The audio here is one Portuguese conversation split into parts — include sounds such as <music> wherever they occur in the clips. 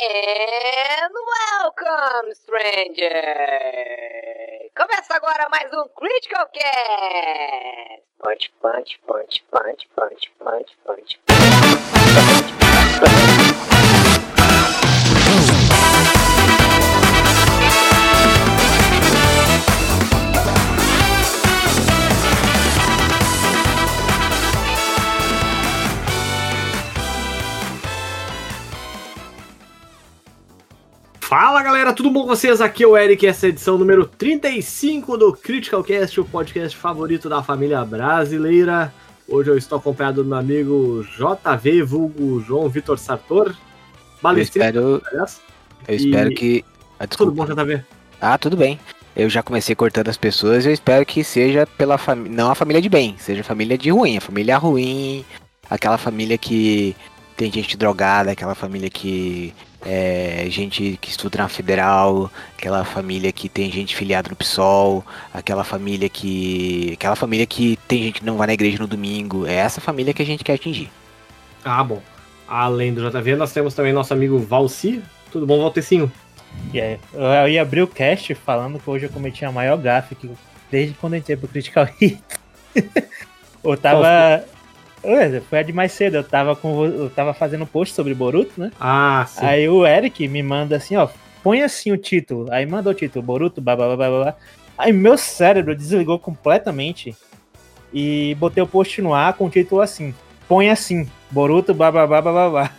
And welcome, stranger! Começa agora mais um Critical Cast! Punch, punch, punch, punch, punch, punch, punch. punch, punch. Fala galera, tudo bom com vocês? Aqui é o Eric, essa é a edição número 35 do Critical Cast, o podcast favorito da família brasileira. Hoje eu estou acompanhado do meu amigo JV, vulgo João Vitor Sartor. Eu Balestrino, espero, aliás. eu espero E- que. Ah, Tudo bom, JV? Ah, tudo bem. Eu já comecei cortando as pessoas, eu espero que seja pela família. Não a família de bem, seja a família de ruim. A família ruim, aquela família que tem gente drogada, aquela família que é gente que estuda na federal, aquela família que tem gente filiada no PSOL, aquela família que. aquela família que tem gente que não vai na igreja no domingo. É essa família que a gente quer atingir. Ah, bom. Além do JV, nós temos também nosso amigo Valci. Tudo bom, Valtecinho? E aí, eu ia abrir o cast falando que hoje eu cometi a maior gafe que desde quando eu entrei pro Critical Hit. <laughs> eu tava. Ué, Foi a de mais cedo, eu tava, com, eu tava fazendo um post sobre Boruto, né? Ah, sim. Aí o Eric me manda assim, ó, põe assim o título. Aí mandou o título, Boruto, blá blá blá blá. Aí meu cérebro desligou completamente e botei o post no ar com o título assim, põe assim, Boruto, blá blá blá blá blá.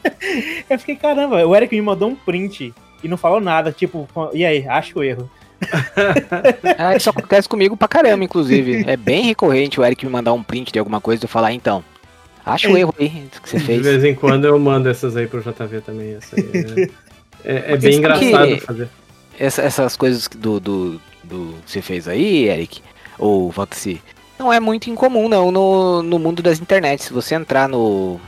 <laughs> Eu fiquei, caramba, o Eric me mandou um print e não falou nada, tipo, e aí, acho o erro. <laughs> Ah, isso acontece comigo pra caramba, inclusive. É bem recorrente o Eric me mandar um print de alguma coisa e eu falar, então. Acho o erro aí que você De fez. vez em quando eu mando essas aí pro JV também. Aí, né? É, é Porque bem engraçado fazer. Essa- essas coisas do, do, do que você fez aí, Eric, ou Voxy, não é muito incomum não no, no mundo das internets. Se você entrar no.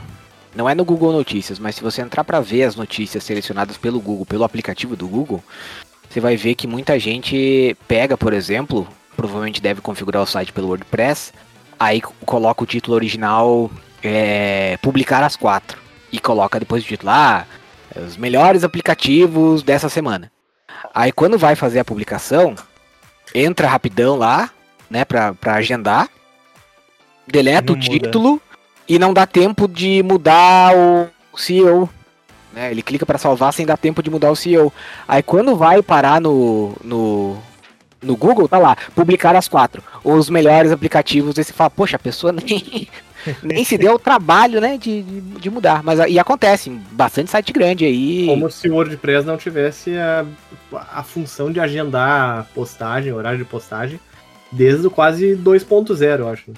Não é no Google Notícias, mas se você entrar pra ver as notícias selecionadas pelo Google, pelo aplicativo do Google, você vai ver que muita gente pega, por exemplo, provavelmente deve configurar o site pelo WordPress, aí coloca o título original é, publicar às quatro e coloca depois o título ah, os melhores aplicativos dessa semana. Aí quando vai fazer a publicação, entra rapidão lá, né, pra, pra agendar, deleta Não o muda. título e não dá tempo de mudar o CEO. Né, ele clica pra salvar sem dar tempo de mudar o CEO. Aí quando vai parar no, no, no Google, tá lá, publicar as quatro. Os melhores aplicativos, aí você fala, poxa, a pessoa <laughs> nem, nem se deu o trabalho, né, de, de, mudar. Mas e acontece, bastante site grande aí. Como se o WordPress não tivesse a, a função de agendar postagem, horário de postagem, desde o quase 2.0, eu acho.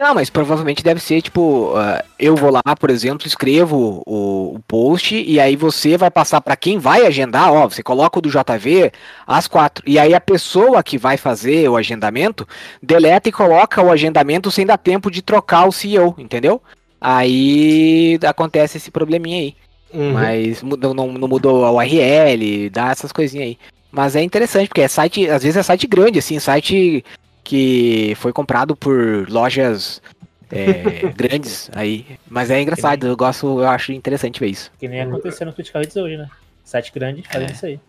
Não, mas provavelmente deve ser tipo, ah, eu vou lá, por exemplo, escrevo o, o post e aí você vai passar para quem vai agendar, ó, você coloca o do JV às quatro. E aí a pessoa que vai fazer o agendamento deleta e coloca o agendamento sem dar tempo de trocar o CEO, entendeu? Aí acontece esse probleminha aí. Uhum. Mas mu- não, não, não mudou a URL, dá essas coisinhas aí. Mas é interessante, porque é site, às vezes é site grande, assim, site que foi comprado por lojas é, <laughs> grandes aí. Mas é engraçado, eu gosto, eu acho interessante ver isso. Que nem aconteceu no Critical Hits hoje, né? Site grande fazendo É. isso aí.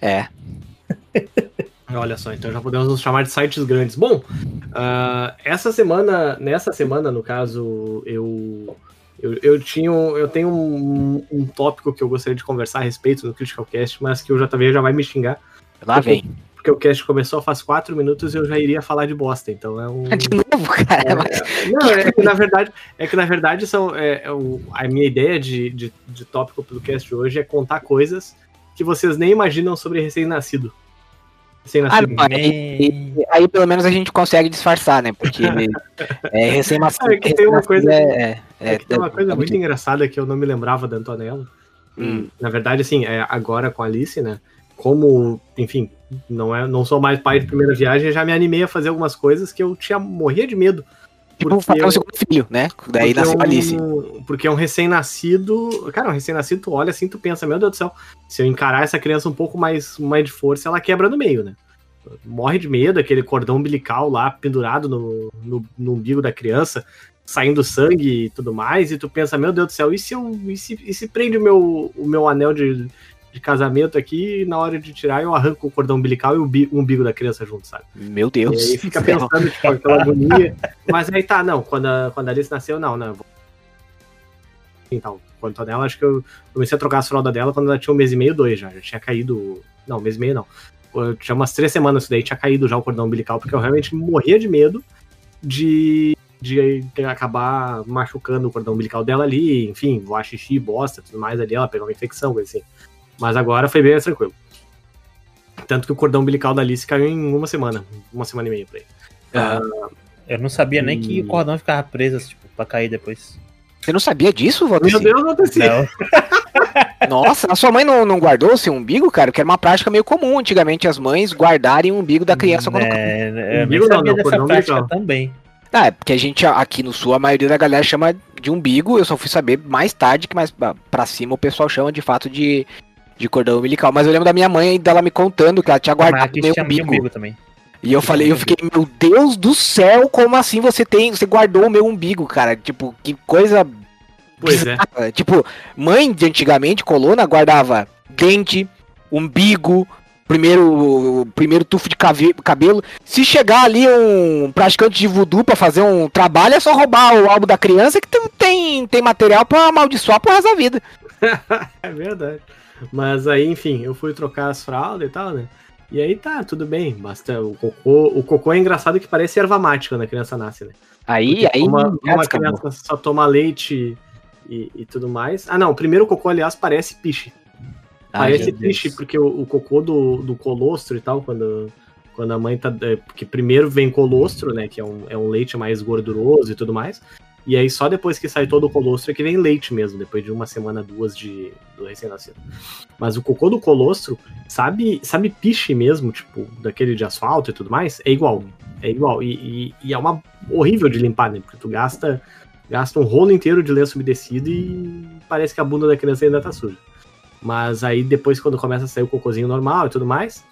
É. <laughs> Olha só, então já podemos nos chamar de sites grandes. Bom, ah, essa semana, nessa semana, no caso, eu eu, eu tinha eu tenho um, um tópico que eu gostaria de conversar a respeito no Critical Cast, mas que o JV já vai me xingar, Lá vem. Porque o cast começou faz quatro minutos e eu já iria falar de bosta, então é um <laughs> De novo, cara. mas- Não, é que na verdade, é que na verdade são, é, é o- a minha ideia de, de, de tópico do cast de hoje é contar coisas que vocês nem imaginam sobre recém-nascido. Ah, Recém-nascido. não, aí, aí pelo menos a gente consegue disfarçar, né? Porque <laughs> é recém-nascido. É que tem uma coisa- É, É, que tem uma coisa é muito engraçada que eu não me lembrava da Antonella. Hum. Na verdade, assim, é, agora com a Alice, né? Como, enfim, não, é, não sou mais pai de primeira viagem, já me animei a fazer algumas coisas que eu tinha morria de medo. Tipo, porque fazer um segundo filho, né? Daí nasceu é um- Alice. Porque é um recém-nascido. Cara, um recém-nascido, tu olha assim, tu pensa, meu Deus do céu, se eu encarar essa criança um pouco mais, mais de força, ela quebra no meio, né? Morre de medo, aquele cordão umbilical lá pendurado no, no, no umbigo da criança. saindo sangue e tudo mais, e tu pensa, meu Deus do céu, e se eu. E se, e se prende o meu, o meu anel de, de casamento aqui e na hora de tirar eu arranco o cordão umbilical e o, bi- o umbigo da criança junto, sabe? Meu E Deus. aí fica <laughs> pensando, tipo, aquela agonia. Mas aí tá, não, quando a, quando a Alice nasceu, não, vou- Então, quanto a dela, acho que eu comecei a trocar as fraldas dela quando ela tinha um mês e meio, dois já. Já tinha caído. Não, mês e meio não. Eu tinha umas três semanas isso daí, tinha caído já o cordão umbilical, porque eu realmente morria de medo de, de acabar machucando o cordão umbilical dela ali, enfim, voar xixi, bosta, tudo mais ali, ela pegar uma infecção, coisa assim. Mas agora foi bem mais tranquilo. Tanto que o cordão umbilical da Alice caiu em uma semana, uma semana e meia por aí. Ah, Eu não sabia nem que Hum. o cordão ficava preso, tipo, pra cair depois. Você não sabia disso, Meu Valdeci? Deus. Não. <laughs> Nossa, a sua mãe não, não guardou o seu umbigo, cara? Porque era uma prática meio comum antigamente as mães guardarem o umbigo da criança quando. É, Umbigo não, sabia não, dessa cordão prática umbilical. também. Ah, é porque a gente aqui no sul, a maioria da galera chama de umbigo. Eu só fui saber mais tarde que mais pra- pra cima o pessoal chama de fato de, de cordão umbilical. Mas eu lembro da minha mãe dela me contando que ela tinha guardado meu umbigo. umbigo também. E eu falei, eu fiquei, meu Deus do céu, como assim você tem, você guardou o meu umbigo, cara? Tipo, que coisa Pois é. bizarra. Tipo, mãe de antigamente, coluna, guardava dente, umbigo, primeiro, primeiro tufo de cabelo. Se chegar ali um praticante de voodoo pra fazer um trabalho, é só roubar o álbum da criança que tem- tem, tem material pra amaldiçoar pro resto da vida. <laughs> É verdade. Mas aí, enfim, eu fui trocar as fraldas e tal, né? E aí tá, tudo bem. Basta o cocô. O cocô é engraçado que parece erva mate quando a criança nasce, né? Aí, Porque aí, como a, já como a descambou. criança só toma leite e, e tudo mais. Ah, não, o primeiro cocô, aliás, parece piche. Ai, Parece meu Deus. piche, porque o, o cocô do, do colostro e tal, quando, quando a mãe tá. é, Porque primeiro vem colostro, né? Que é um, é um leite mais gorduroso e tudo mais. E aí só depois que sai todo o colostro é que vem leite mesmo, depois de uma semana, duas de, do recém-nascido. Mas o cocô do colostro, sabe, sabe piche mesmo, tipo, daquele de asfalto e tudo mais? É igual. É igual. E, e, e é uma horrível de limpar, né? Porque tu gasta, gasta um rolo inteiro de lenço umedecido e parece que a bunda da criança ainda tá suja. Mas aí depois, quando começa a sair o cocôzinho normal e tudo mais,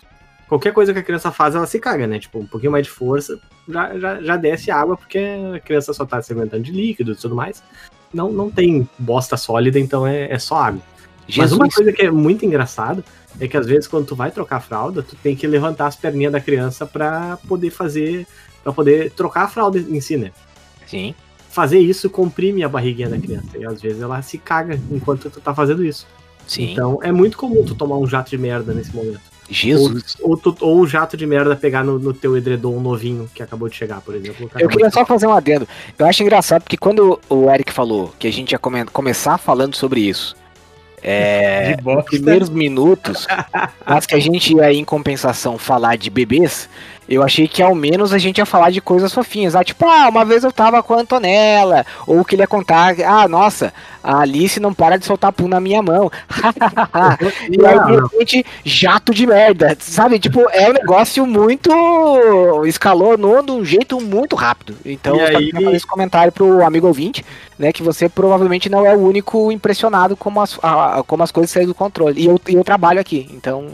qualquer coisa que a criança faz, ela se caga, né? Tipo, um pouquinho mais de força, já, já, já desce água, porque a criança só tá se alimentando de líquido e tudo mais. Não, não tem bosta sólida, então é, é só água. Mas Jesus. uma coisa que é muito engraçado é que às vezes quando tu vai trocar a fralda, tu tem que levantar as perninhas da criança pra poder fazer, pra poder trocar a fralda em si, né? Sim. Fazer isso comprime a barriguinha da criança e às vezes ela se caga enquanto tu tá fazendo isso. Sim. Então é muito comum tu tomar um jato de merda nesse momento. Jesus. Ou, tu- ou o jato de merda pegar no, no teu edredom novinho que acabou de chegar, por exemplo. Eu queria só fazer um adendo. Eu acho engraçado porque quando o Eric falou que a gente ia come- começar falando sobre isso, é, <laughs> de bosta. primeiros minutos, mas que a gente ia em compensação falar de bebês, eu achei que ao menos a gente ia falar de coisas fofinhas. Ah, tipo, ah, uma vez eu tava com a Antonella, ou que ele ia contar, ah, nossa, a Alice não para de soltar pum na minha mão. <laughs> E aí, de repente, jato de merda, sabe? Tipo, é um negócio muito. escalou no, de um jeito muito rápido. Então, E eu aí- fazer esse comentário pro amigo ouvinte, né? Que você provavelmente não é o único impressionado como as, a- como as coisas saem do controle. E eu, e eu trabalho aqui, então.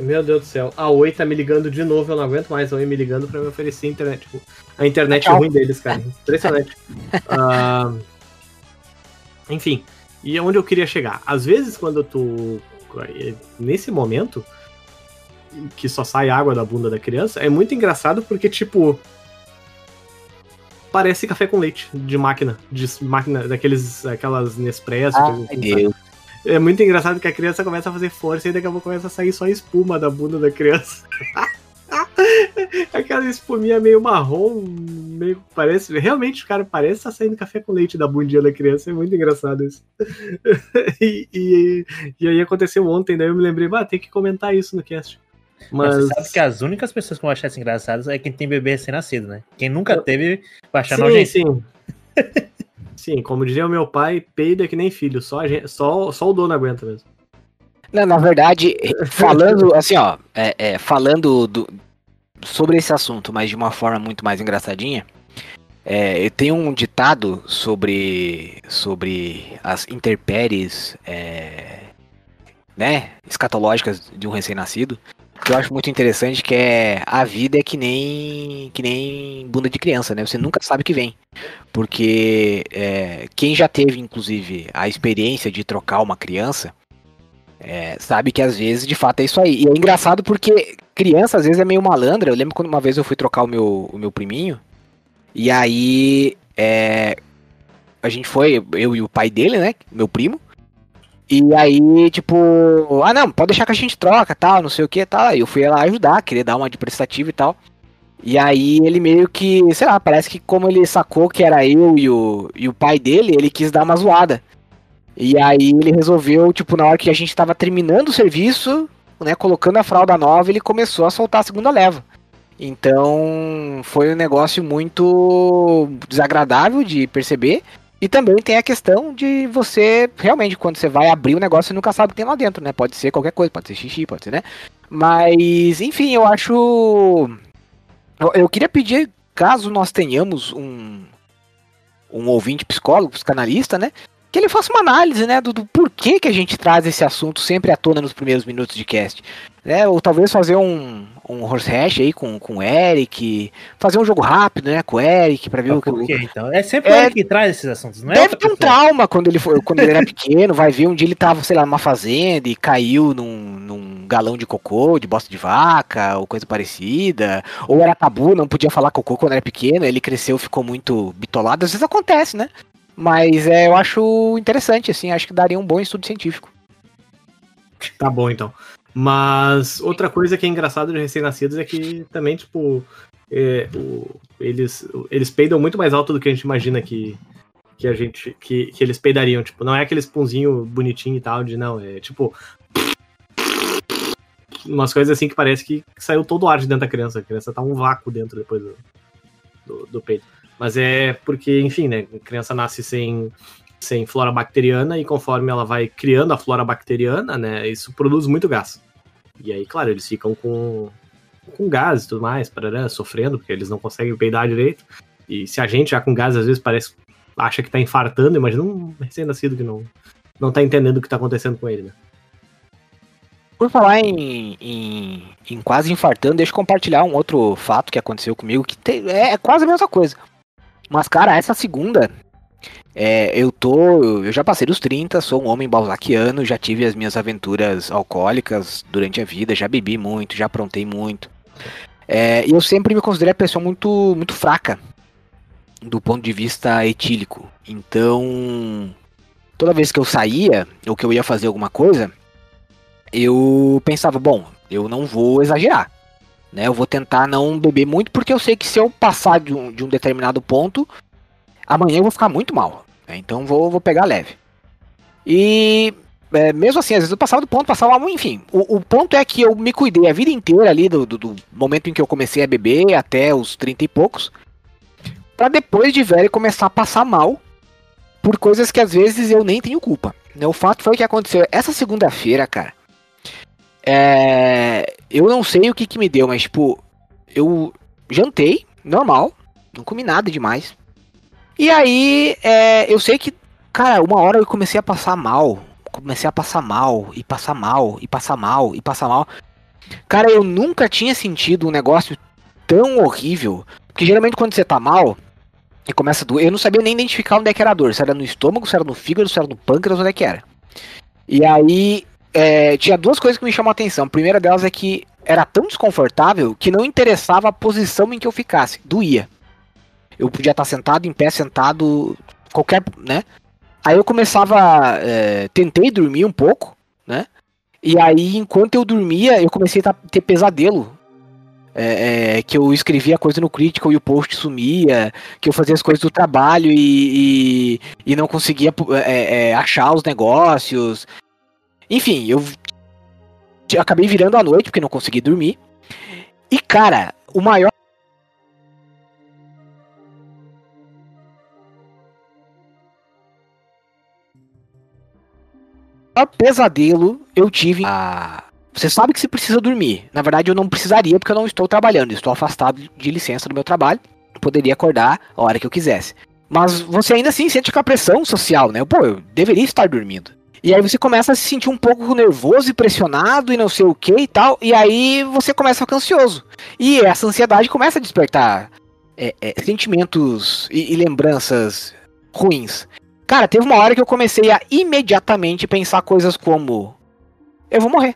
Meu Deus do céu. A Oi tá me ligando de novo, eu não aguento mais a Oi me ligando pra me oferecer internet. Tipo, a internet é ruim deles, cara. Impressionante. <laughs> Ah, enfim, e onde eu queria chegar? Às vezes, quando tu. Nesse momento, que só sai água da bunda da criança, é muito engraçado porque, tipo. Parece café com leite de máquina, de máquina, daqueles, aquelas Nespresso. Sabe? Deus. É muito engraçado que a criança começa a fazer força e daqui a pouco começa a sair só espuma da bunda da criança. <laughs> Aquela espuminha meio marrom, meio. Parece. Realmente, cara, parece estar saindo café com leite da bundinha da criança. É muito engraçado isso. <laughs> e, e, e aí aconteceu ontem, daí eu me lembrei, ah, tem que comentar isso no cast. Mas Mas. você sabe que as únicas pessoas que vão achar isso engraçado é quem tem bebê recém-nascido, né? Quem nunca teve vai achar Sim, nojento. sim. <laughs> sim, como diria o meu pai, peido é que nem filho, só, a gente, só, só o dono aguenta mesmo. Não, na verdade, <laughs> falando assim, ó, é, é, falando do- sobre esse assunto, mas de uma forma muito mais engraçadinha, é, eu tenho um ditado sobre, sobre as intempéries, é, né, escatológicas de um recém-nascido, que eu acho muito interessante, que é a vida é que nem que nem bunda de criança, né? Você nunca sabe o que vem. Porque é, quem já teve, inclusive, a experiência de trocar uma criança, é, sabe que às vezes de fato é isso aí. E é engraçado porque criança às vezes é meio malandra. Eu lembro quando uma vez eu fui trocar o meu, o meu priminho, e aí é, a gente foi, eu e o pai dele, né? Meu primo. E aí, tipo, ah não, pode deixar que a gente troca, tal, não sei o que, tal. Aí eu fui lá ajudar, querer dar uma de prestativo e tal. E aí ele meio que, sei lá, parece que como ele sacou que era eu e o, e o pai dele, ele quis dar uma zoada. E aí ele resolveu, tipo, na hora que a gente tava terminando o serviço, né, colocando a fralda nova, ele começou a soltar a segunda leva. Então, foi um negócio muito desagradável de perceber. E também tem a questão de você, realmente, quando você vai abrir o negócio, você nunca sabe o que tem lá dentro, né? Pode ser qualquer coisa, pode ser xixi, pode ser, né? Mas, enfim, eu acho. Eu, eu queria pedir, caso nós tenhamos um, um ouvinte psicólogo, psicanalista, né? Que ele faça uma análise, né, do, do porquê que a gente traz esse assunto sempre à tona nos primeiros minutos de cast. Né? Ou talvez fazer um, um horse hash aí com, com o Eric, fazer um jogo rápido, né, com o Eric, pra ver o que. por quê, então? É sempre É- ele que traz esses assuntos, não é? Deve ter um pessoa. trauma quando ele, foi, quando ele era pequeno, vai ver um dia ele tava, sei lá, numa fazenda e caiu num, num galão de cocô, de bosta de vaca, ou coisa parecida. Ou era tabu, não podia falar cocô quando era pequeno, ele cresceu, ficou muito bitolado. Às vezes acontece, né? Mas é, eu acho interessante, assim, acho que daria um bom estudo científico. Tá bom, então. Mas outra coisa que é engraçada de recém-nascidos é que também, tipo, é, o- eles, eles peidam muito mais alto do que a gente imagina que, que a gente. Que, que eles peidariam. Tipo, não é aqueles punzinho bonitinho e tal, de não, é tipo. Umas coisas assim que parece que saiu todo o ar de dentro da criança. A criança tá um vácuo dentro depois do, do, do peito. Mas é porque, enfim, né? A criança nasce sem, sem flora bacteriana e conforme ela vai criando a flora bacteriana, né, isso produz muito gás. E aí, claro, eles ficam com, com gás e tudo mais, parará, sofrendo, porque eles não conseguem peidar direito. E se a gente já com gás, às vezes parece, acha que tá infartando, imagina um recém-nascido que não, não tá entendendo o que tá acontecendo com ele, né? Por falar em, em, em quase infartando, deixa eu compartilhar um outro fato que aconteceu comigo, que tem- é, é quase a mesma coisa. Mas, cara, essa segunda, é, eu tô. Eu já passei dos 30, sou um homem balzaquiano, já tive as minhas aventuras alcoólicas durante a vida, já bebi muito, já aprontei muito. É, e eu sempre me considerei a pessoa muito, muito fraca do ponto de vista etílico. Então, toda vez que eu saía, ou que eu ia fazer alguma coisa, eu pensava, bom, eu não vou exagerar. Né? Eu vou tentar não beber muito, porque eu sei que se eu passar de um, de um determinado ponto, amanhã eu vou ficar muito mal. né? Então vou, vou pegar leve. E é, mesmo assim, às vezes eu passava do ponto, passava enfim. O, o ponto é que eu me cuidei a vida inteira ali, do, do, do momento em que eu comecei a beber até os 30 e poucos, pra depois de velho começar a passar mal por coisas que às vezes eu nem tenho culpa. né? O fato foi que aconteceu essa segunda-feira, cara. É, eu não sei o que que me deu, mas tipo, eu jantei, normal, não comi nada demais. E aí, é, eu sei que, cara, uma hora eu comecei a passar mal, comecei a passar mal, e passar mal, e passar mal, e passar mal. Cara, eu nunca tinha sentido um negócio tão horrível, porque geralmente quando você tá mal, e começa a doer, eu não sabia nem identificar onde é que era a dor, se era no estômago, se era no fígado, se era no pâncreas, onde é que era. E aí, é, tinha duas coisas que me chamam a atenção. A primeira delas é que era tão desconfortável que não interessava a posição em que eu ficasse. Doía. Eu podia estar sentado, em pé, sentado, qualquer, né? Aí eu começava, é, tentei dormir um pouco, né? E aí, enquanto eu dormia, eu comecei a ter pesadelo. É, é, que eu escrevia coisa no Critical e o post sumia, que eu fazia as coisas do trabalho e, e, e não conseguia é, é, achar os negócios. Enfim, eu acabei virando a noite porque não consegui dormir. E cara, o maior pesadelo eu tive. A... Você sabe que você precisa dormir. Na verdade, eu não precisaria porque eu não estou trabalhando. Estou afastado de licença do meu trabalho. Poderia acordar a hora que eu quisesse. Mas você ainda assim sente com a pressão social, né? Pô, eu deveria estar dormindo. E aí você começa a se sentir um pouco nervoso e pressionado e não sei o que e tal. E aí você começa a ficar ansioso. E essa ansiedade começa a despertar é, é, sentimentos e, e lembranças ruins. Cara, teve uma hora que eu comecei a imediatamente pensar coisas como: Eu vou morrer.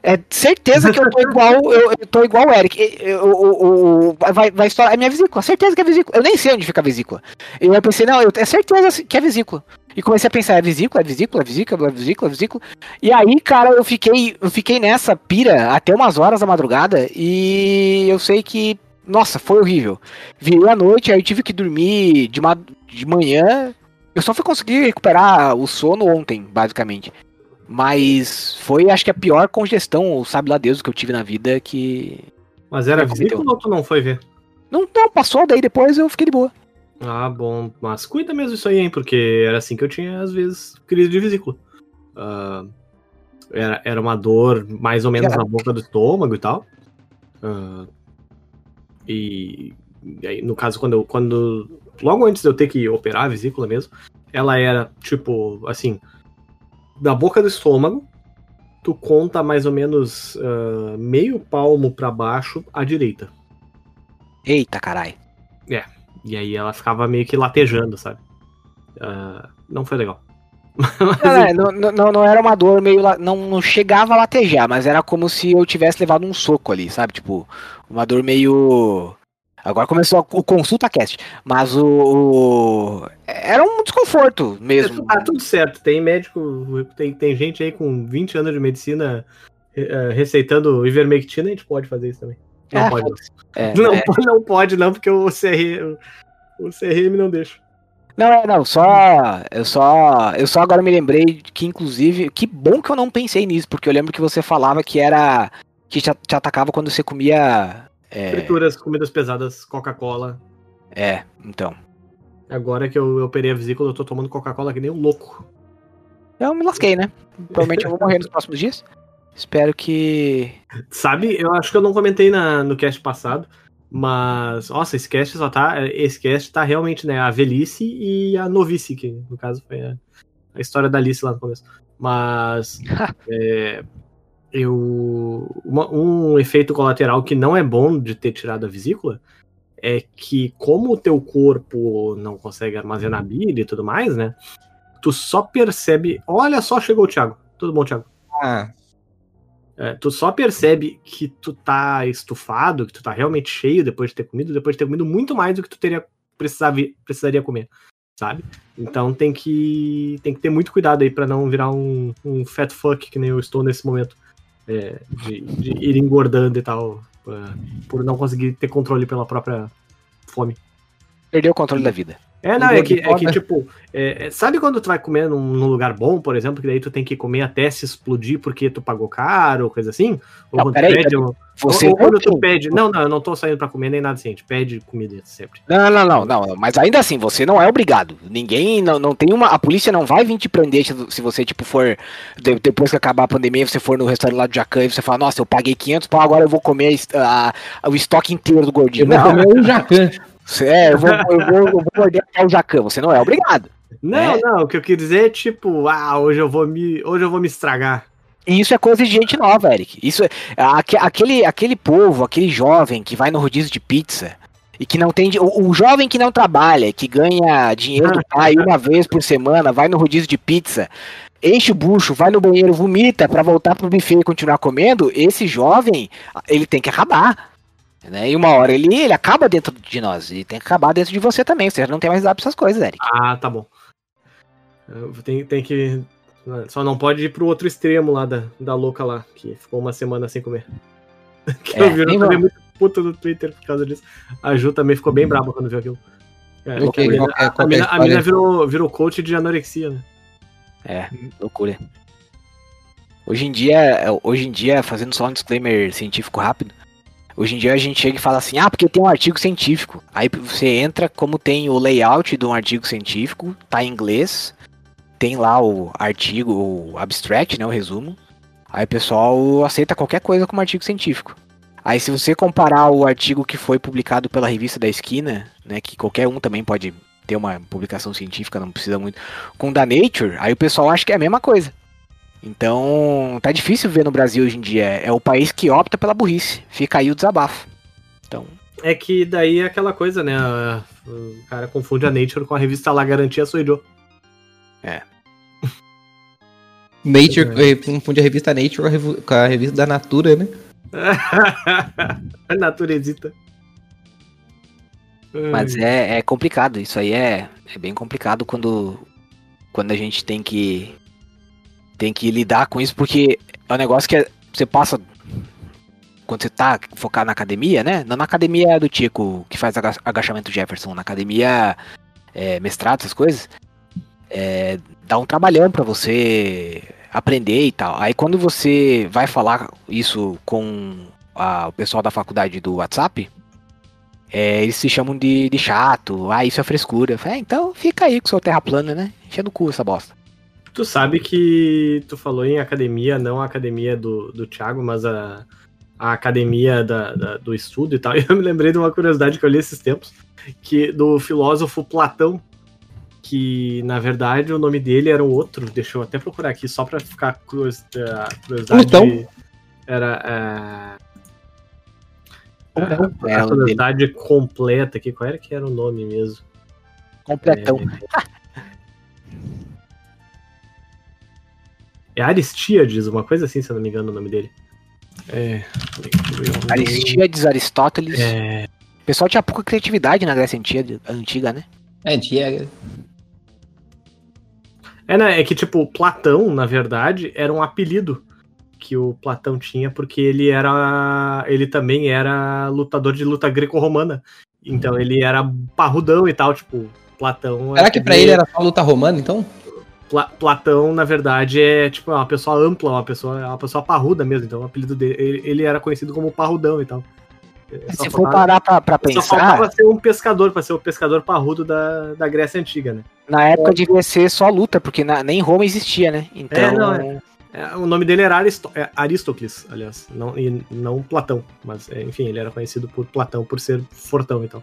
É certeza que eu tô <laughs> igual, eu, eu tô igual o Eric. Eu, eu, eu- vai, vai estourar. É minha vesícula, certeza que é vesícula. Eu nem sei onde fica a vesícula. E eu pensei, não, eu, é certeza que é vesícula. E comecei a pensar, é vesícula, é vesícula, é vesícula, é vesícula, é vesícula. E aí, cara, eu fiquei, eu fiquei nessa pira até umas horas da madrugada e eu sei que, nossa, foi horrível. Virei à noite, aí eu tive que dormir de, ma de manhã. Eu só fui conseguir recuperar o sono ontem, basicamente. Mas foi, acho que a pior congestão, sabe lá Deus, que eu tive na vida que. Mas era vesícula ou tu não foi ver? Não, não, passou, daí depois eu fiquei de boa. Ah, bom. Mas cuida mesmo isso aí, hein? Porque era assim que eu tinha, às vezes, crise de vesícula. Ah, era, era uma dor mais ou menos na boca do estômago e tal. Ah, e, e aí, no caso, quando eu. Quando, logo antes de eu ter que operar a vesícula mesmo, ela era, tipo, assim, da boca do estômago, tu conta mais ou menos ah, meio palmo pra baixo à direita. Eita, caralho. E aí ela ficava meio que latejando, sabe? Ah, não foi legal. <laughs> Não, não, não, não era uma dor meio. Não, não chegava a latejar, mas era como se eu tivesse levado um soco ali, sabe? Tipo, uma dor meio. Agora começou o consulta cast, mas o, o- Era um desconforto mesmo. Tá tudo certo. Tem médico, tem, tem gente aí com 20 anos de medicina eh, receitando ivermectina, a gente pode fazer isso também. Não É, pode. É, não, é. pode, <laughs> não pode, não, porque o, CR, o, CRM não deixa. Não, é, não, só. Eu só. Eu só agora me lembrei que, inclusive. Que bom que eu não pensei nisso, porque eu lembro que você falava que era. Que te, te atacava quando você comia. É, Frituras, comidas pesadas, Coca-Cola. é, então. Agora que eu, operei a vesícula, eu tô tomando Coca-Cola que nem um louco. Eu me lasquei, né? Provavelmente eu vou morrer nos próximos dias. Espero que. Sabe, eu acho que eu não comentei na, no cast passado, mas, nossa, esse cast só tá. Esse cast tá realmente, né? A velhice e a novice, que no caso foi a, a história da Alice lá no começo. Mas. <laughs> é, eu. uma- um efeito colateral que não é bom de ter tirado a vesícula é que, como o teu corpo não consegue armazenar bile e tudo mais, né? Tu só percebe. Olha só, chegou o Thiago. Tudo bom, Thiago? Ah, É, tu só percebe que tu tá estufado, que tu tá realmente cheio depois de ter comido, depois de ter comido muito mais do que tu teria precisava, precisaria comer, sabe? Então tem que tem que ter muito cuidado aí pra não virar um, um fat fuck que nem eu estou nesse momento, é, de, de ir engordando e tal, é, por não conseguir ter controle pela própria fome. Perdeu o controle da vida. É, não, é que, é que tipo, é, é, sabe quando tu vai comer num, num lugar bom, por exemplo, que daí tu tem que comer até se explodir porque tu pagou caro, ou coisa assim? Ou Não, quando tu peraí, pede um- Você. ou, ou quando tu pede. Não, não, eu não tô saindo pra comer nem nada assim, a gente pede comida sempre. Não, não, não, não, mas ainda assim, você não é obrigado. Ninguém, não, não tem uma. A polícia não vai vir te prender se, você, tipo, for. de- depois que acabar a pandemia, você for no restaurante lá do Jacan e você fala, nossa, eu paguei 500 pau, agora eu vou comer a- a- o estoque inteiro do gordinho. eu vou Não, comer um jacan. <laughs> você- é, eu vou, eu vou, eu vou morder o Jacan, você não é obrigado. Não, É. não, o que eu quis dizer é tipo, ah, hoje eu vou me. Hoje eu vou me estragar. E isso é coisa de gente nova, Eric. Isso é, aque- aquele, aquele povo, aquele jovem que vai no rodízio de pizza e que não tem. O, o jovem que não trabalha, que ganha dinheiro do pai uma vez por semana, vai no rodízio de pizza, enche o bucho, vai no banheiro, vomita pra voltar pro buffet e continuar comendo. Esse jovem, ele tem que acabar. Né? E uma hora ele, ele acaba dentro de nós. E tem que acabar dentro de você também. Você já não tem mais pra essas coisas, Eric. Ah, tá bom. Tem, tem que. Só não pode ir pro outro extremo lá da, da louca lá, que ficou uma semana sem comer. <laughs> Que É, eu vi, eu também muito puto no Twitter por causa disso. A Ju também ficou bem brava quando viu aquilo. É, Ok, a mina, qual que é- a qual que é a mina virou, virou coach de anorexia, né? É, loucura. Hoje em dia, hoje em dia, fazendo só um disclaimer científico rápido, hoje em dia a gente chega e fala assim, ah, porque tem um artigo científico. Aí você entra, como tem o layout de um artigo científico, tá em inglês, tem lá o artigo, o abstract, né, o resumo. Aí o pessoal aceita qualquer coisa como artigo científico. Aí se você comparar o artigo que foi publicado pela revista da esquina, né, que qualquer um também pode ter uma publicação científica, não precisa muito, com o da Nature, aí o pessoal acha que é a mesma coisa. Então, tá difícil ver no Brasil hoje em dia. É o país que opta pela burrice. Fica aí o desabafo. Então, É que daí é aquela coisa, né? O cara confunde a Nature com a revista La Garantia Sou <laughs> Eu. Nature, eh, confunde a revista Nature com a, revista da Natura, né? <laughs> a Naturesita. Mas é, é complicado, isso aí é, é bem complicado quando, quando a gente tem que tem que lidar com isso, porque é um negócio que é- você passa quando você tá focado na academia, né? Não na academia do Tico, que faz aga- agachamento Jefferson, na academia é, mestrado, essas coisas, é, dá um trabalhão pra você aprender e tal. Aí quando você vai falar isso com a- o pessoal da faculdade do WhatsApp, é, eles se chamam de, de chato, ah, isso é frescura. Falei, é, então fica aí com seu terra plana, né? Enchendo o cu essa bosta. Tu sabe que tu falou em academia, não a academia do, do Thiago, mas a, a academia da, da- do estudo e tal. E <laughs> eu me lembrei de uma curiosidade que eu li esses tempos, que do filósofo Platão, que na verdade o nome dele era outro. Deixa eu até procurar aqui só pra ficar a curiosidade. Plutão? Era é, a curiosidade completa aqui. Qual era que era o nome mesmo? Completão. É <laughs> Aristíades, uma coisa assim, se eu não me engano o nome dele. É. Aristíades, Aristóteles. É, O pessoal tinha pouca criatividade na Grécia antiga, antiga né? É, Diego. É, né? É que, tipo, Platão, na verdade, era um apelido que o Platão tinha, porque ele era. Ele também era lutador de luta greco-romana. Então ele era parrudão e tal, tipo, Platão. Será que pra ele era só luta romana, então? Pla- Platão, na verdade, é tipo uma pessoa ampla, uma pessoa, uma pessoa parruda mesmo. Então o apelido dele. Ele, ele era conhecido como parrudão e tal. É, só Se for parar pra, pra Só pensar, faltava ser um pescador, pra ser o pescador parrudo da, da Grécia Antiga, né? na época devia ser só luta, porque na- nem Roma existia, né? Então. É, não, É, o nome dele era Aristo é, Aristócles, aliás, não, e não Platão, mas é, enfim, ele era conhecido por Platão por ser fortão e tal.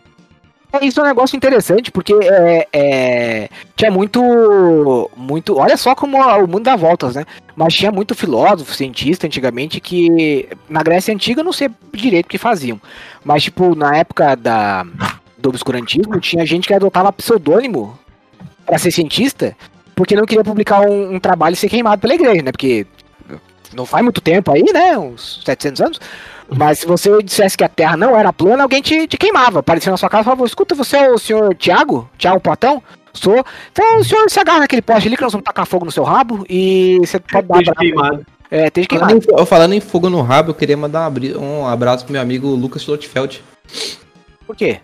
É, Isso é um negócio interessante, porque é, é, tinha muito. muito. Olha só como o mundo dá voltas, né? Mas tinha muito filósofo, cientista antigamente que. Na Grécia Antiga eu não sei direito o que faziam. Mas, tipo, na época da, do obscurantismo, tinha gente que adotava pseudônimo pra ser cientista, porque não queria publicar um, um trabalho e ser queimado pela igreja, né? Porque não faz muito tempo aí, né? Uns 700 anos. Mas se você dissesse que a Terra não era plana, alguém te, te queimava. Aparecia na sua casa e falava, escuta, você é o senhor Tiago? Tiago Platão? Sou. Então o senhor se agarra naquele poste ali que nós vamos tacar fogo no seu rabo e você pode dar queimado. É, Falando queimado. em, falando em fogo no rabo, eu queria mandar um, um abraço pro meu amigo Lucas Lotfeld. Por quê?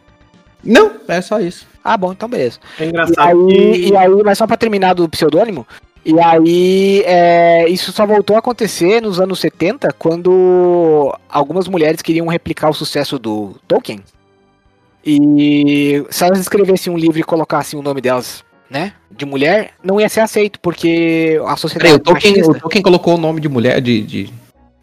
Não, é só isso. Ah, bom, então beleza. É E engraçado aí, que e aí, mas só pra terminar do pseudônimo, e aí é, isso só voltou a acontecer nos anos 70, quando algumas mulheres queriam replicar o sucesso do Tolkien. E se elas escrevessem um livro e colocassem o nome delas, né, de mulher, não ia ser aceito, porque a sociedade Peraí, o Tolkien, machista- o Tolkien colocou o nome de mulher, de... de...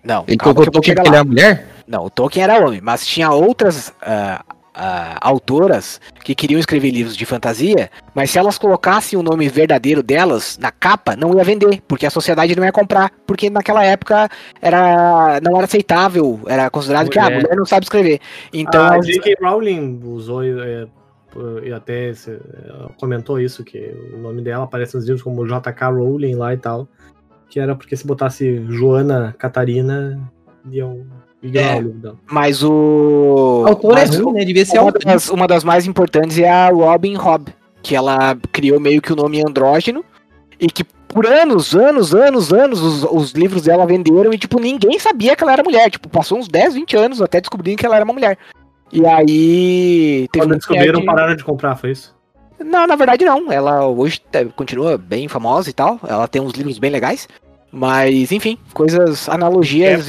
Não, Ele colocou o Tolkien porque ele é mulher? Não, o Tolkien era homem, mas tinha outras ah, ah, autoras que queriam escrever livros de fantasia, mas se elas colocassem o nome verdadeiro delas na capa, não ia vender, porque a sociedade não ia comprar, porque naquela época era não era aceitável, era considerado que a Mulher. mulher não sabe escrever. Então, a elas- J.K. Rowling usou é, e até ela comentou isso, que o nome dela aparece nos livros como J.K. Rowling lá e tal, que era porque se botasse Joana Catarina, iam É. dela. mas o A autora é mas ruim, né? Devia ser uma das, uma das mais importantes é a Robin Hobb, que ela criou meio que o nome andrógeno e que por anos, anos, anos, anos os, os livros dela venderam e tipo ninguém sabia que ela era mulher, tipo passou uns 10, 20 anos até descobrirem que ela era uma mulher. E aí teve Quando descobriram, nerd- pararam de comprar, foi isso? Não, na verdade não. Ela hoje tá- continua bem famosa e tal. Ela tem uns livros bem legais. Mas, enfim, coisas, analogias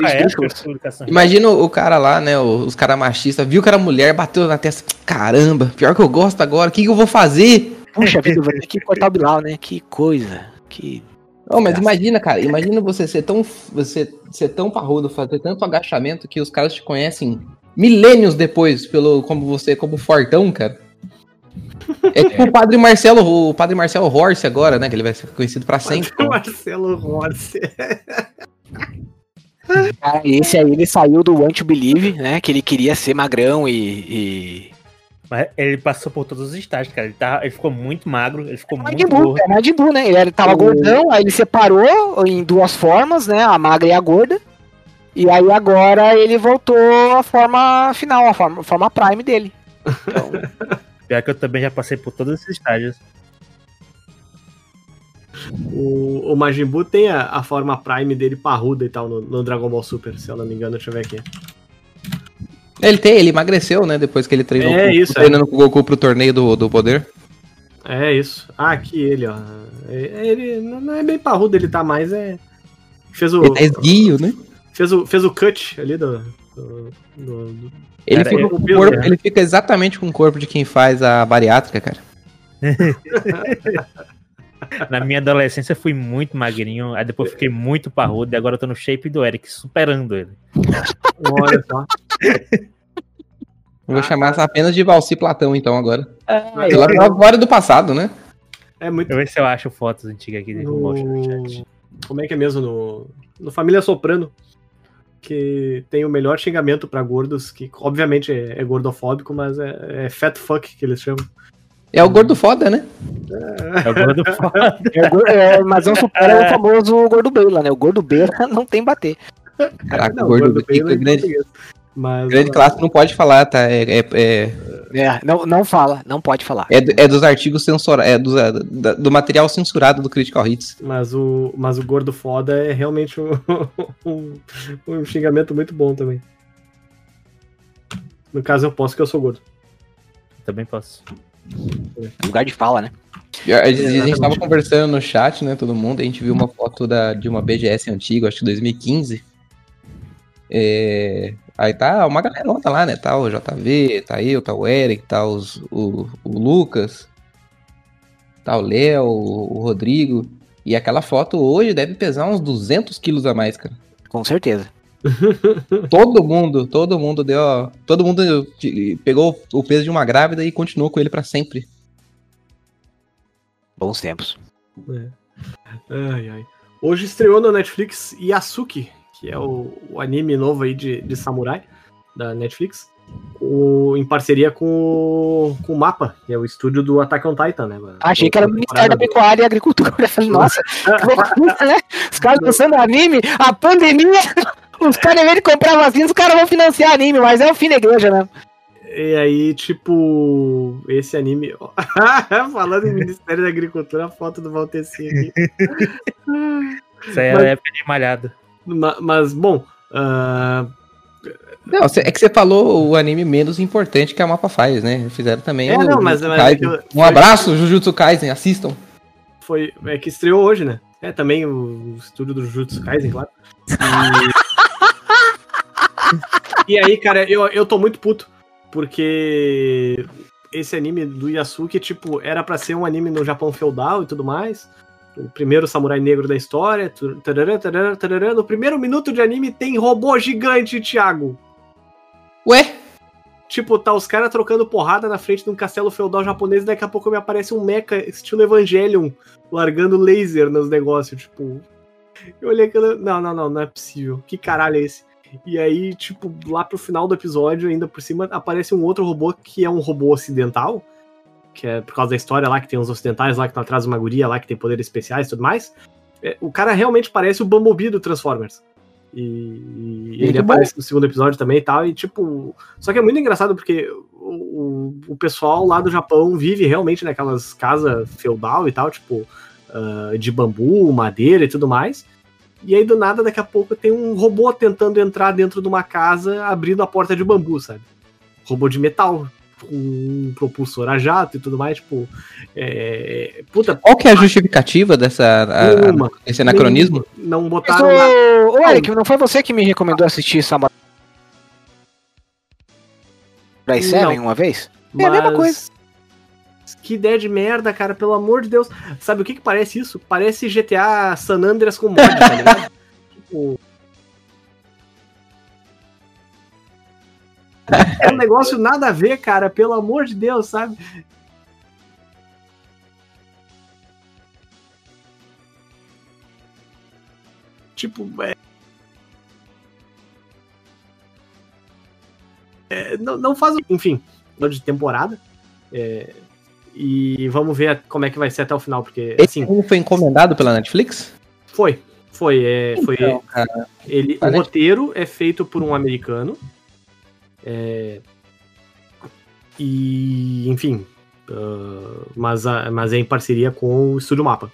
publicação. Imagina o cara lá, né? o- Os caras machistas, viu que era mulher, bateu na testa. Caramba, pior que eu gosto agora, o que, que eu vou fazer? Puxa vida, ter que cortar o Bilal, né? Que coisa. Que. Não, mas imagina, cara, imagina você ser tão, você ser tão parrudo, fazer tanto agachamento que os caras te conhecem milênios depois, pelo como você, como fortão, cara. É tipo o Padre Marcelo, o Padre Marcelo Horse agora, né? Que ele vai ser conhecido pra sempre. Marcelo Rossi. Cara, esse aí ele saiu do Want to Believe, né? Que ele queria ser magrão e. e... Mas ele passou por todos os estágios, cara. Ele, tá, ele ficou muito magro, ele ficou muito Majin Buu, gordo. é né? Ele era- tava O- gordão, aí ele separou em duas formas, né? A magra e a gorda. E aí agora ele voltou à forma final, a forma, a forma prime dele. Então, <laughs> Pior que eu também já passei por todos esses estágios. O, o Majin Buu tem a, a forma Prime dele parruda e tal no, no Dragon Ball Super, se eu não me engano, deixa eu ver aqui. Ele tem, ele emagreceu, né? Depois que ele treinou É com, isso, treinando com o Goku pro torneio do, do poder. É isso. Ah, aqui ele, ó. É- Ele não não é bem parrudo, ele tá mais é. Fez o, Ele tá esguio, né? fez o, fez o cut ali do. Do, do- do- Ele, Cara, fica eu- com o eu- corpo, ele fica exatamente com o corpo de quem faz a bariátrica, cara. <laughs> Na minha adolescência fui muito magrinho, aí depois fiquei muito parrudo e agora eu tô no shape do Eric, superando ele. <laughs> Olha só. Eu vou chamar essa apenas de Valci Platão, então, agora. Pela pela glória do passado, né? É muito. Deixa eu ver se eu acho fotos antigas aqui. No, como é que é mesmo? No, no Família Soprano. Que tem o melhor xingamento pra gordos, que obviamente é, é gordofóbico, mas é, é fat fuck que eles chamam. É o gordo foda, né? É o gordo <laughs> foda. é gor- é, mas não supera o famoso gordo beira, né? O gordo beira <laughs> não tem bater. Caraca, Não, o gordo, bem fica no grande, português. Mas, grande ah, clássico não pode falar, tá? É, é, é, É, não, não fala, não pode falar. é do- é dos artigos censurados, é é, da- do material censurado do Critical Hits. Mas o, mas o gordo foda é realmente um, <laughs> um, um xingamento muito bom também. No caso, eu posso que eu sou gordo. Também posso. Lugar de fala, né? A gente, a gente Exatamente. tava conversando no chat, né, todo mundo, a gente viu uma foto da, de uma BGS antiga, acho que 2015. É, aí tá uma galera tá lá, né? Tá o JV, tá eu, tá o Eric, tá os, o, o Lucas, tá o Léo, o, Rodrigo. E aquela foto hoje deve pesar uns 200 quilos a mais, cara. Com certeza. <laughs> Todo mundo, todo mundo deu, ó, todo mundo pegou o peso de uma grávida e continuou com ele pra sempre. Bons tempos. Ai, ai. Hoje estreou no Netflix Yasuki, que é o, o anime novo aí de, de samurai da Netflix, o- em parceria com, o- com o Mapa, que é o estúdio do Attack on Titan, né? Achei que era o Ministério da Pecuária e Agricultura. <laughs> Nossa, que loucura, né? Os caras lançando anime, a pandemia, <laughs> os caras, em vez de comprar vacina, os caras vão financiar anime, mas é o fim da igreja, né? E aí, tipo, esse anime. <laughs> Falando em Ministério da Agricultura, a foto do Valteci aqui. Isso aí é Mas- a época de malhado. Ma- Mas, bom. ah, Não, é que você falou o anime menos importante que a Mapa faz, né? Fizeram também É, o não, mas- mas é que eu- Um foi- abraço, Jujutsu Kaisen, assistam. foi. É que estreou hoje, né? É também o estúdio do Jujutsu Kaisen, claro. E, <laughs> e aí, cara, eu, eu tô muito puto. Porque esse anime do Yasuki, tipo, era pra ser um anime no Japão feudal e tudo mais. O primeiro samurai negro da história. tarará, tarará, tarará. No primeiro minuto de anime tem robô gigante, Thiago. Ué? Tipo, tá os caras trocando porrada na frente de um castelo feudal japonês e daqui a pouco me aparece um mecha estilo Evangelion largando laser nos negócios, tipo. Eu olhei aquilo. Não, não, não, não é possível. Que caralho é esse? E aí, tipo, lá pro final do episódio, ainda por cima, aparece um outro robô que é um robô ocidental. Que é por causa da história lá, que tem os ocidentais lá que estão atrás de uma guria lá que tem poderes especiais e tudo mais. É, o cara realmente parece o Bumblebee do Transformers. E, e ele Muito bom. aparece no segundo episódio também e tal. E tipo. Só que é muito engraçado porque o, o, pessoal lá do Japão vive realmente naquelas casas feudal e tal, tipo, ah, de bambu, madeira e tudo mais. E aí, do nada, daqui a pouco tem um robô tentando entrar dentro de uma casa abrindo a porta de bambu, sabe? Robô de metal, um propulsor a jato e tudo mais, tipo. É... Puta, Qual que é a justificativa dessa a- a- nenhuma. esse anacronismo? Não botaram. ô, ô, Eric, não foi você que me recomendou assistir Samurai Seven Não. uma vez? É a mesma coisa. Que ideia de merda, cara, pelo amor de Deus. Sabe o que que parece isso? Parece GTA San Andreas com mod, tá ligado? <laughs> tipo... é um negócio nada a ver, cara, pelo amor de Deus, sabe? Tipo, é... é não, não faz. Enfim, de temporada. É, e vamos ver como é que vai ser até o final, porque assim. Esse foi encomendado pela Netflix? Foi, foi, é, foi. Então, ele, o roteiro é feito por um americano é, e, enfim, ah, mas, a- mas é em parceria com o Estúdio Mapa.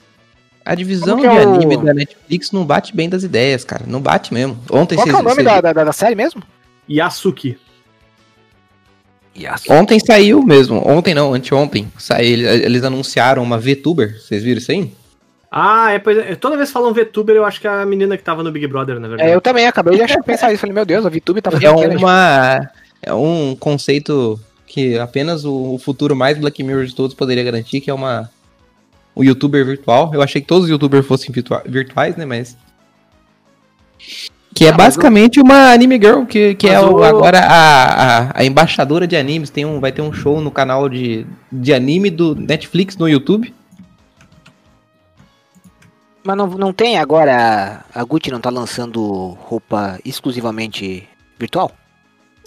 a divisão de é o- anime da Netflix não bate bem das ideias, cara. Não bate mesmo. Ontem Qual é o nome vocês- da, da, da série mesmo? Yasuki. Yes. Ontem saiu mesmo. Ontem não, anteontem. Saiu, eles, eles anunciaram uma VTuber. Vocês viram isso aí? Ah, é, pois é, toda vez que falam VTuber, eu acho que é a menina que tava no Big Brother, na verdade. É, eu também acabei de achar, pensar isso. Falei, meu Deus, a VTube tá fazendo É gente. uma. É um conceito que apenas o, futuro mais Black Mirror de todos poderia garantir, que é uma. O youtuber virtual. Eu achei que todos os youtubers fossem virtua- virtuais, né? Mas. Que é Ah, basicamente uma anime girl, que, que é o- o- agora a, a, a embaixadora de animes. Tem um, vai ter um show no canal de, de anime do Netflix no YouTube. Mas não, não tem agora. A Gucci não tá lançando roupa exclusivamente virtual?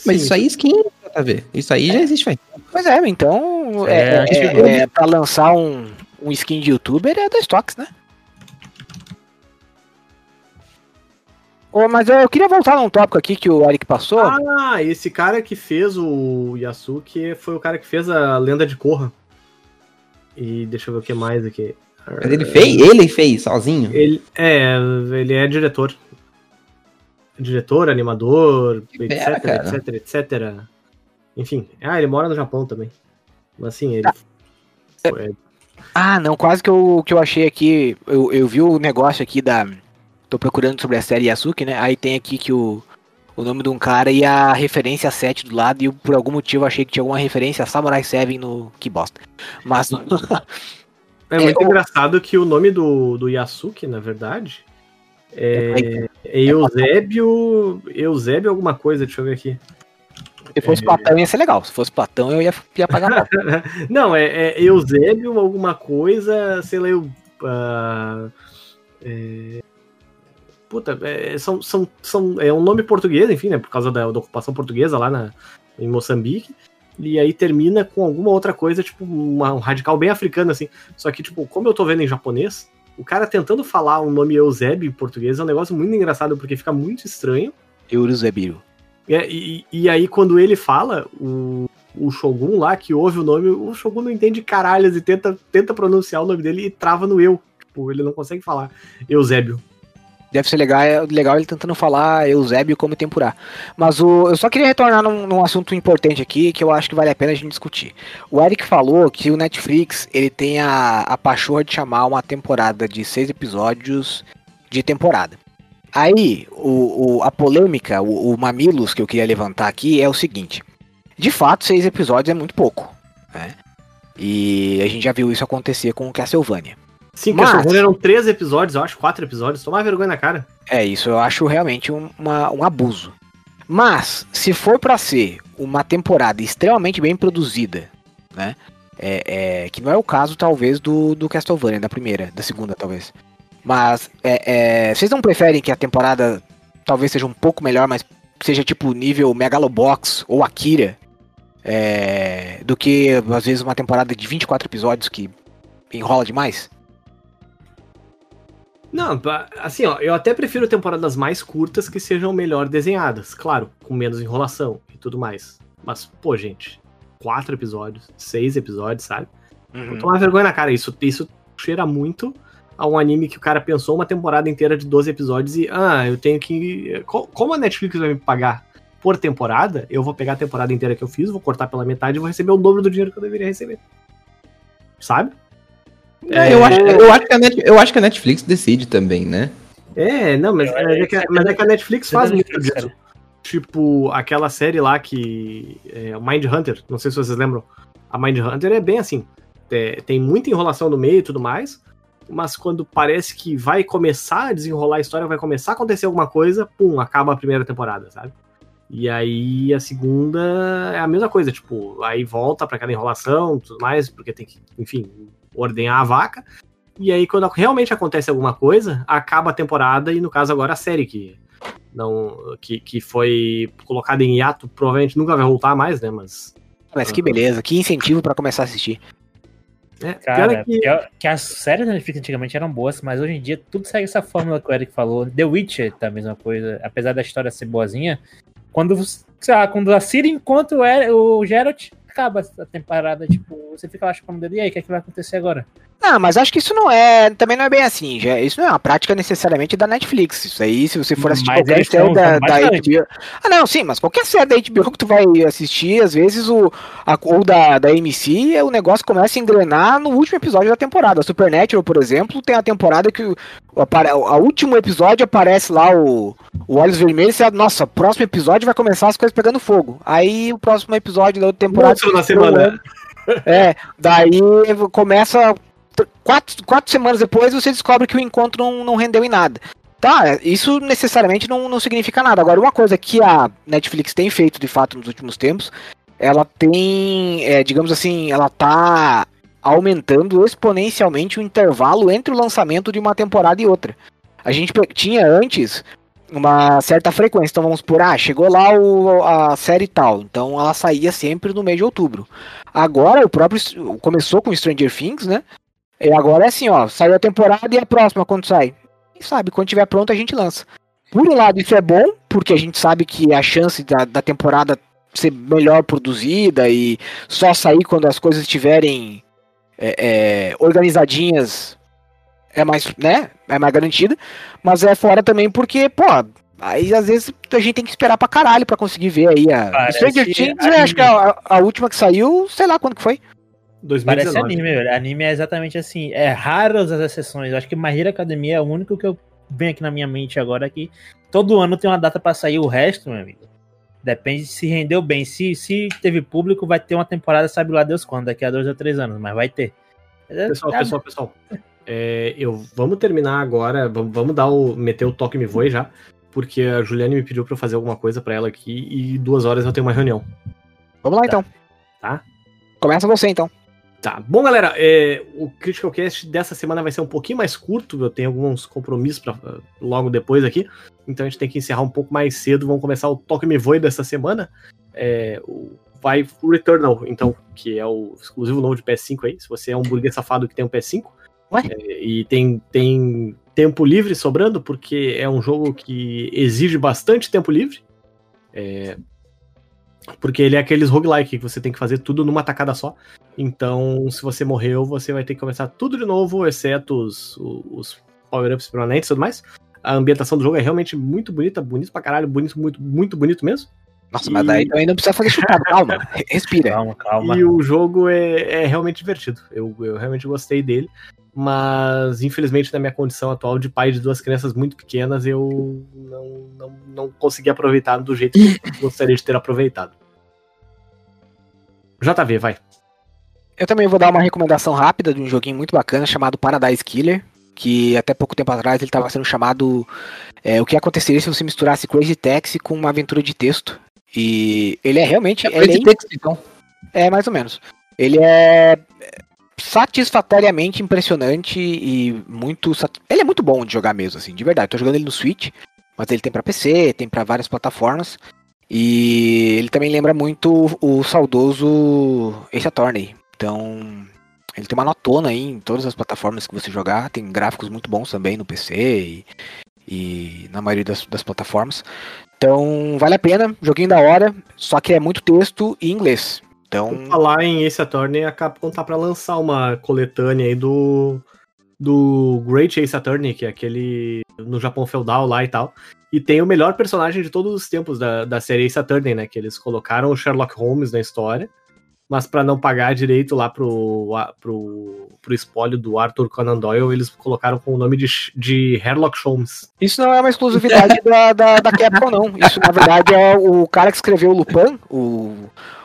Mas Sim, isso aí é skin, tá ver? Isso aí já existe faz Pois é, então. É, É, é, chegou. é, pra lançar um, um skin de youtuber é da Stocks, né? Ô, mas eu, queria voltar num tópico aqui que o Eric passou. Ah, esse cara que fez o Yasuki foi o cara que fez a Lenda de Korra. E deixa eu ver o que mais aqui. Mas ele fez? Ele fez sozinho? Ele é, ele é diretor. Diretor, animador, Que etc, etc, etc. Enfim, ah, ele mora no Japão também. Mas assim, ele. Foi- Ah, não, quase que eu, que eu achei aqui. Eu, eu vi o negócio aqui da. Tô procurando sobre a série Yasuki, né? Aí tem aqui que o, o nome de um cara e a referência 7 do lado. E eu, por algum motivo achei que tinha alguma referência a Samurai 7 no. Que bosta. Mas. <laughs> É muito É, o- engraçado que o nome do, do Yasuki, na verdade, é, é Eusébio. Eusébio alguma coisa, deixa eu ver aqui. Se fosse Platão ia ser legal. Se fosse Platão eu ia, ia pagar. <laughs> Não, é, é Eusébio alguma coisa, sei lá, eu. ah, é, puta, é, são, são, são, é um nome português, enfim, né? Por causa da, da ocupação portuguesa lá na, em Moçambique. E aí termina com alguma outra coisa, tipo, uma- um radical bem africano, assim. Só que, tipo, como eu tô vendo em japonês, o cara tentando falar o nome Eusébio em português é um negócio muito engraçado, porque fica muito estranho. Euruzebiru. É, E, e aí, quando ele fala, o, o Shogun lá, que ouve o nome, o Shogun não entende caralhas e tenta, tenta pronunciar o nome dele e trava no eu. Tipo, ele não consegue falar Eusébio. Deve ser legal, é legal ele tentando falar Eusébio como tempurá. Mas o, eu só queria retornar num, num assunto importante aqui que eu acho que vale a pena a gente discutir. O Eric falou que o Netflix ele tem a, a pachorra de chamar uma temporada de seis episódios de temporada. Aí, o, o- a polêmica, o, o mamilos que eu queria levantar aqui é o seguinte. De fato, seis episódios é muito pouco. Né? E a gente já viu isso acontecer com Castlevania. Sim, Mas- Castlevania eram três episódios, eu acho, quatro episódios. Tomar vergonha na cara. É, isso eu acho realmente um, uma- um abuso. Mas, se for pra ser uma temporada extremamente bem produzida, né? É, é, que não é o caso, talvez, do, do Castlevania, da primeira, da segunda, talvez. Mas, é, é, vocês não preferem que a temporada talvez seja um pouco melhor, mas seja tipo nível Megalobox ou Akira? é, do que, às vezes, uma temporada de 24 episódios que enrola demais? Não, assim, ó, eu até prefiro temporadas mais curtas que sejam melhor desenhadas, claro, com menos enrolação e tudo mais. Mas, pô, gente, quatro episódios, seis episódios, sabe? Vou tomar vergonha na cara. Isso, isso cheira muito a um anime que o cara pensou uma temporada inteira de 12 episódios e, ah, eu tenho que. Co- Como a Netflix vai me pagar por temporada, eu vou pegar a temporada inteira que eu fiz, vou cortar pela metade e vou receber o dobro do dinheiro que eu deveria receber. Sabe? É, eu, acho, eu, acho que a Net- eu acho que a Netflix decide também, né? É, não, mas, é, que, mas é que a Netflix faz da muito disso. Tipo, aquela série lá que. É, Mind Hunter, não sei se vocês lembram. A Mind Hunter é bem assim. é, tem muita enrolação no meio e tudo mais. Mas quando parece que vai começar a desenrolar a história, vai começar a acontecer alguma coisa, pum, acaba a primeira temporada, sabe? E aí a segunda é a mesma coisa, tipo, aí volta pra aquela enrolação tudo mais, porque tem que, enfim, ordenhar a vaca. E aí, quando realmente acontece alguma coisa, acaba a temporada e, no caso, agora a série que não que, que foi colocada em hiato, provavelmente nunca vai voltar mais, né? Mas. Mas que beleza, que incentivo pra começar a assistir. É, Cara, é que- que as séries da Netflix antigamente eram boas, mas hoje em dia tudo segue essa fórmula que o Eric falou. The Witcher tá a mesma coisa, apesar da história ser boazinha. Quando, sei lá, quando a Ciri encontra o, Er- o Geralt, acaba a temporada, tipo, você fica lá chupando o dedo, e aí, o que, é que vai acontecer agora? Não, mas acho que isso não é. Também não é bem assim. Já, isso não é uma prática necessariamente da Netflix. Isso aí, se você for assistir Mas qualquer eles série da, da. HBO. Ah, não, sim, mas qualquer série da HBO que tu vai assistir, às vezes, o, a- ou da, da MC, o negócio começa a engrenar no último episódio da temporada. A Supernatural, por exemplo, tem a temporada que o, o- a último episódio aparece lá o, o Olhos Vermelhos e você, nossa, próximo episódio vai começar as coisas pegando fogo. Aí o próximo episódio da outra temporada. Monstro na semana. É, daí começa. Quatro, quatro semanas depois você descobre que o encontro não, não rendeu em nada. Tá, isso necessariamente não, não significa nada. Agora, uma coisa que a Netflix tem feito de fato nos últimos tempos, ela tem, é, digamos assim, ela tá aumentando exponencialmente o intervalo entre o lançamento de uma temporada e outra. A gente tinha antes uma certa frequência, então vamos por, ah, chegou lá o, a série tal, então ela saía sempre no mês de outubro. Agora o próprio começou com Stranger Things, né? E agora é assim, ó, saiu a temporada e a próxima quando sai. Quem sabe, quando tiver pronto a gente lança. Por um lado isso é bom, porque a gente sabe que a chance da, da temporada ser melhor produzida e só sair quando as coisas estiverem é, é, organizadinhas é mais, né? É mais garantida. Mas é fora também porque, pô, aí às vezes a gente tem que esperar pra caralho pra conseguir ver aí a. Parece Stranger Things, eu anime. acho que a, a última que saiu, sei lá quando que foi. 2019. Parece anime, velho. Anime é exatamente assim. É raro as exceções. Eu acho que My Hero Academia é o único que eu venho aqui na minha mente agora que todo ano tem uma data pra sair. O resto, meu amigo, depende se rendeu bem. Se, se teve público, vai ter uma temporada, sabe lá Deus quando, daqui a dois ou três anos, mas vai ter. Pessoal, É, pessoal, pessoal. É, eu, vamos terminar agora, vamos, vamos dar o, meter o toque me voe já, porque a Juliane me pediu pra eu fazer alguma coisa pra ela aqui e duas horas eu tenho uma reunião. Vamos lá então. Tá. Começa você então. Tá, bom galera, é, o Critical Cast dessa semana vai ser um pouquinho mais curto, eu tenho alguns compromissos pra, logo depois aqui, então a gente tem que encerrar um pouco mais cedo, vamos começar o Toque Me Voe dessa semana, é, o, vai o Returnal, então, que é o exclusivo novo de PS5 aí, se você é um burguês safado que tem um PS5, Ué? é, e tem, tem tempo livre sobrando, porque é um jogo que exige bastante tempo livre, é, porque ele é aqueles roguelike que você tem que fazer tudo numa tacada só. Então, se você morreu, você vai ter que começar tudo de novo, exceto os, os power-ups permanentes e tudo mais. A ambientação do jogo é realmente muito bonita, bonito pra caralho, bonito, muito, muito bonito mesmo. Nossa, mas E- daí também não precisa fazer chutado. <laughs> Calma, respira. Calma, calma. E o jogo é, é realmente divertido. Eu, eu realmente gostei dele. Mas, infelizmente, na minha condição atual de pai de duas crianças muito pequenas, eu não, não, não consegui aproveitar do jeito que eu gostaria de ter aproveitado. JV, vai. Eu também vou dar uma recomendação rápida de um joguinho muito bacana chamado Paradise Killer, que até pouco tempo atrás ele estava sendo chamado é, o que aconteceria se você misturasse Crazy Taxi com uma aventura de texto. E ele é realmente É ele é de texto, então. É, mais ou menos. Ele é satisfatoriamente impressionante e muito. sat- Ele é muito bom de jogar mesmo, assim, de verdade. Tô jogando ele no Switch, mas ele tem pra PC, tem pra várias plataformas. E ele também lembra muito o saudoso Ace Attorney. Então, ele tem uma notona aí em todas as plataformas que você jogar. Tem gráficos muito bons também no PC e, e na maioria das, das plataformas. Então, vale a pena, joguinho da hora, só que é muito texto e inglês. Então, Por falar em Ace Attorney, a Capcom tá pra lançar uma coletânea aí do, do Great Ace Attorney, que é aquele no Japão feudal lá e tal. E tem o melhor personagem de todos os tempos da, da série Ace Attorney, né? Que eles colocaram o Sherlock Holmes na história, mas pra não pagar direito lá pro, pro, pro espólio do Arthur Conan Doyle, eles colocaram com o nome de, de Sherlock Holmes. Isso não é uma exclusividade <laughs> da, da, da Capcom, não. Isso, na verdade, é o cara que escreveu o Lupin, o,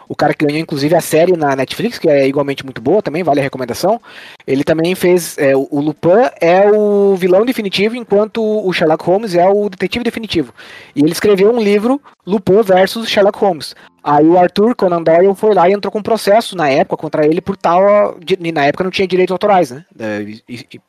o cara que ganhou inclusive a série na Netflix, que é igualmente muito boa também, vale a recomendação. Ele também fez. É, o Lupin é o vilão definitivo, enquanto o Sherlock Holmes é o detetive definitivo. E ele escreveu um livro, Lupin versus Sherlock Holmes. Aí o Arthur Conan Doyle foi lá e entrou com um processo na época contra ele por tal. na época não tinha direitos autorais, né? é,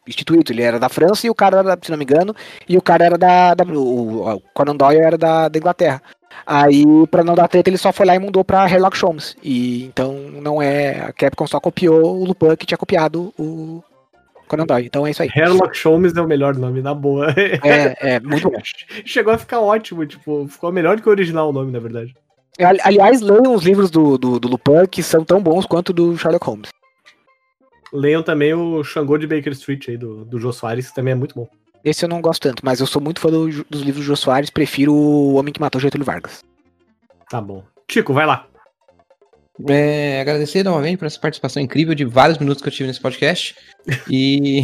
Instituído. Ele era da França e o cara era, se não me engano, e o cara era da. da- o, o Conan Doyle era da, da Inglaterra. Aí, pra não dar treta, ele só foi lá e mudou pra Sherlock Holmes. E então não é. A Capcom só copiou o Lupin que tinha copiado o Conan Doyle. Então é isso aí. Sherlock Holmes é o melhor nome, na boa. É, é <laughs> muito bom. Chegou a ficar ótimo, tipo, ficou melhor do que o original o nome, na verdade. Ali- Aliás, leiam os livros do, do, do Lupin que são tão bons quanto do Sherlock Holmes. Leiam também o Xangô de Baker Street aí, do, do Jô Soares, que também é muito bom. Esse eu não gosto tanto, mas eu sou muito fã do- dos livros do Jô Soares, prefiro O Homem que Matou Getúlio Vargas. Tá bom. Tico, vai lá. É, agradecer novamente por essa participação incrível de vários minutos que eu tive nesse podcast. E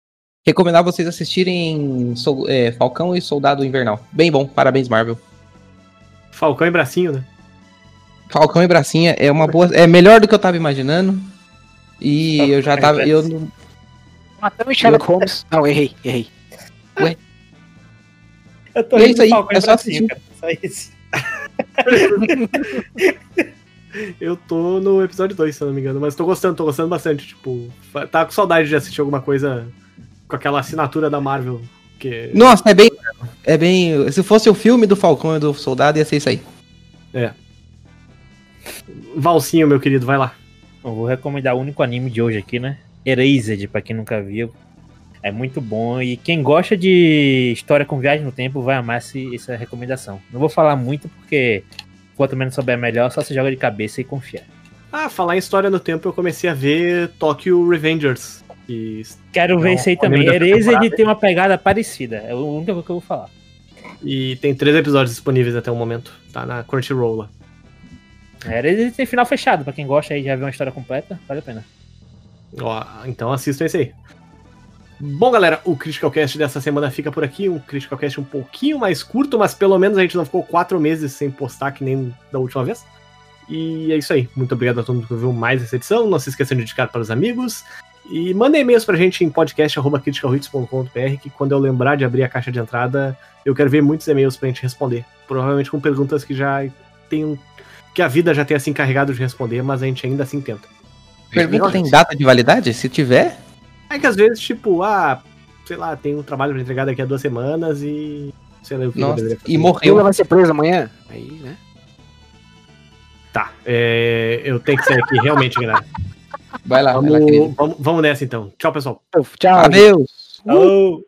<laughs> recomendar vocês assistirem Sol- é, Falcão e Soldado Invernal. Bem bom, parabéns, Marvel. Falcão e Bracinho, né? Falcão e Bracinha é uma boa. É melhor do que eu tava imaginando. E eu já tava. Eu, não- Matando Sherlock Holmes. Não, errei, errei. Eu tô E é rindo isso aí, é só assistir. cara. Só isso. <laughs> Eu tô no episódio 2, se eu não me engano, mas tô gostando, tô gostando bastante. Tipo, tá com saudade de assistir alguma coisa com aquela assinatura da Marvel. Que... Nossa, é bem. É bem. Se fosse o filme do Falcão e do Soldado, ia ser isso aí. Valsinho, meu querido, vai lá. Eu vou recomendar o único anime de hoje aqui, né? Erased, pra quem nunca viu. É muito bom. E quem gosta de história com viagem no tempo vai amar esse, essa recomendação. Não vou falar muito porque, quanto menos souber melhor, só se joga de cabeça e confia. Ah, falar em história no tempo, eu comecei a ver Tokyo Revengers. Que... Quero ver isso aí o anime também. Erased tem uma pegada parecida. É a única coisa que eu vou falar. E tem três episódios disponíveis até o momento. Tá na Crunchyroll lá. Erased tem final fechado. Pra quem gosta aí já viu uma história completa, vale a pena. Ó, então assistam esse aí. Bom, galera, o Critical Cast dessa semana fica por aqui. Um Critical Cast um pouquinho mais curto, mas pelo menos a gente não ficou quatro meses sem postar que nem da última vez. E é isso aí. Muito obrigado a todo mundo que ouviu mais essa edição. Não se esqueçam de indicar para os amigos. E mandem e-mails pra gente em podcast.criticalhits.com.br que quando eu lembrar de abrir a caixa de entrada, eu quero ver muitos e-mails pra gente responder. Provavelmente com perguntas que já tem que a vida já tenha se encarregado de responder, mas a gente ainda assim tenta. Pergunta tem data de validade? Se tiver, É que às vezes, tipo, ah, sei lá, tem um trabalho pra entregar daqui a duas semanas e. Sei lá o que eu nossa, e morreu. vai ser preso amanhã. Aí, né? Tá, é, eu tenho que sair aqui, realmente, galera. Vai lá, vai lá, Vamos, vamos, vamos nessa então. Tchau, pessoal. Tchau. Adeus. Oh!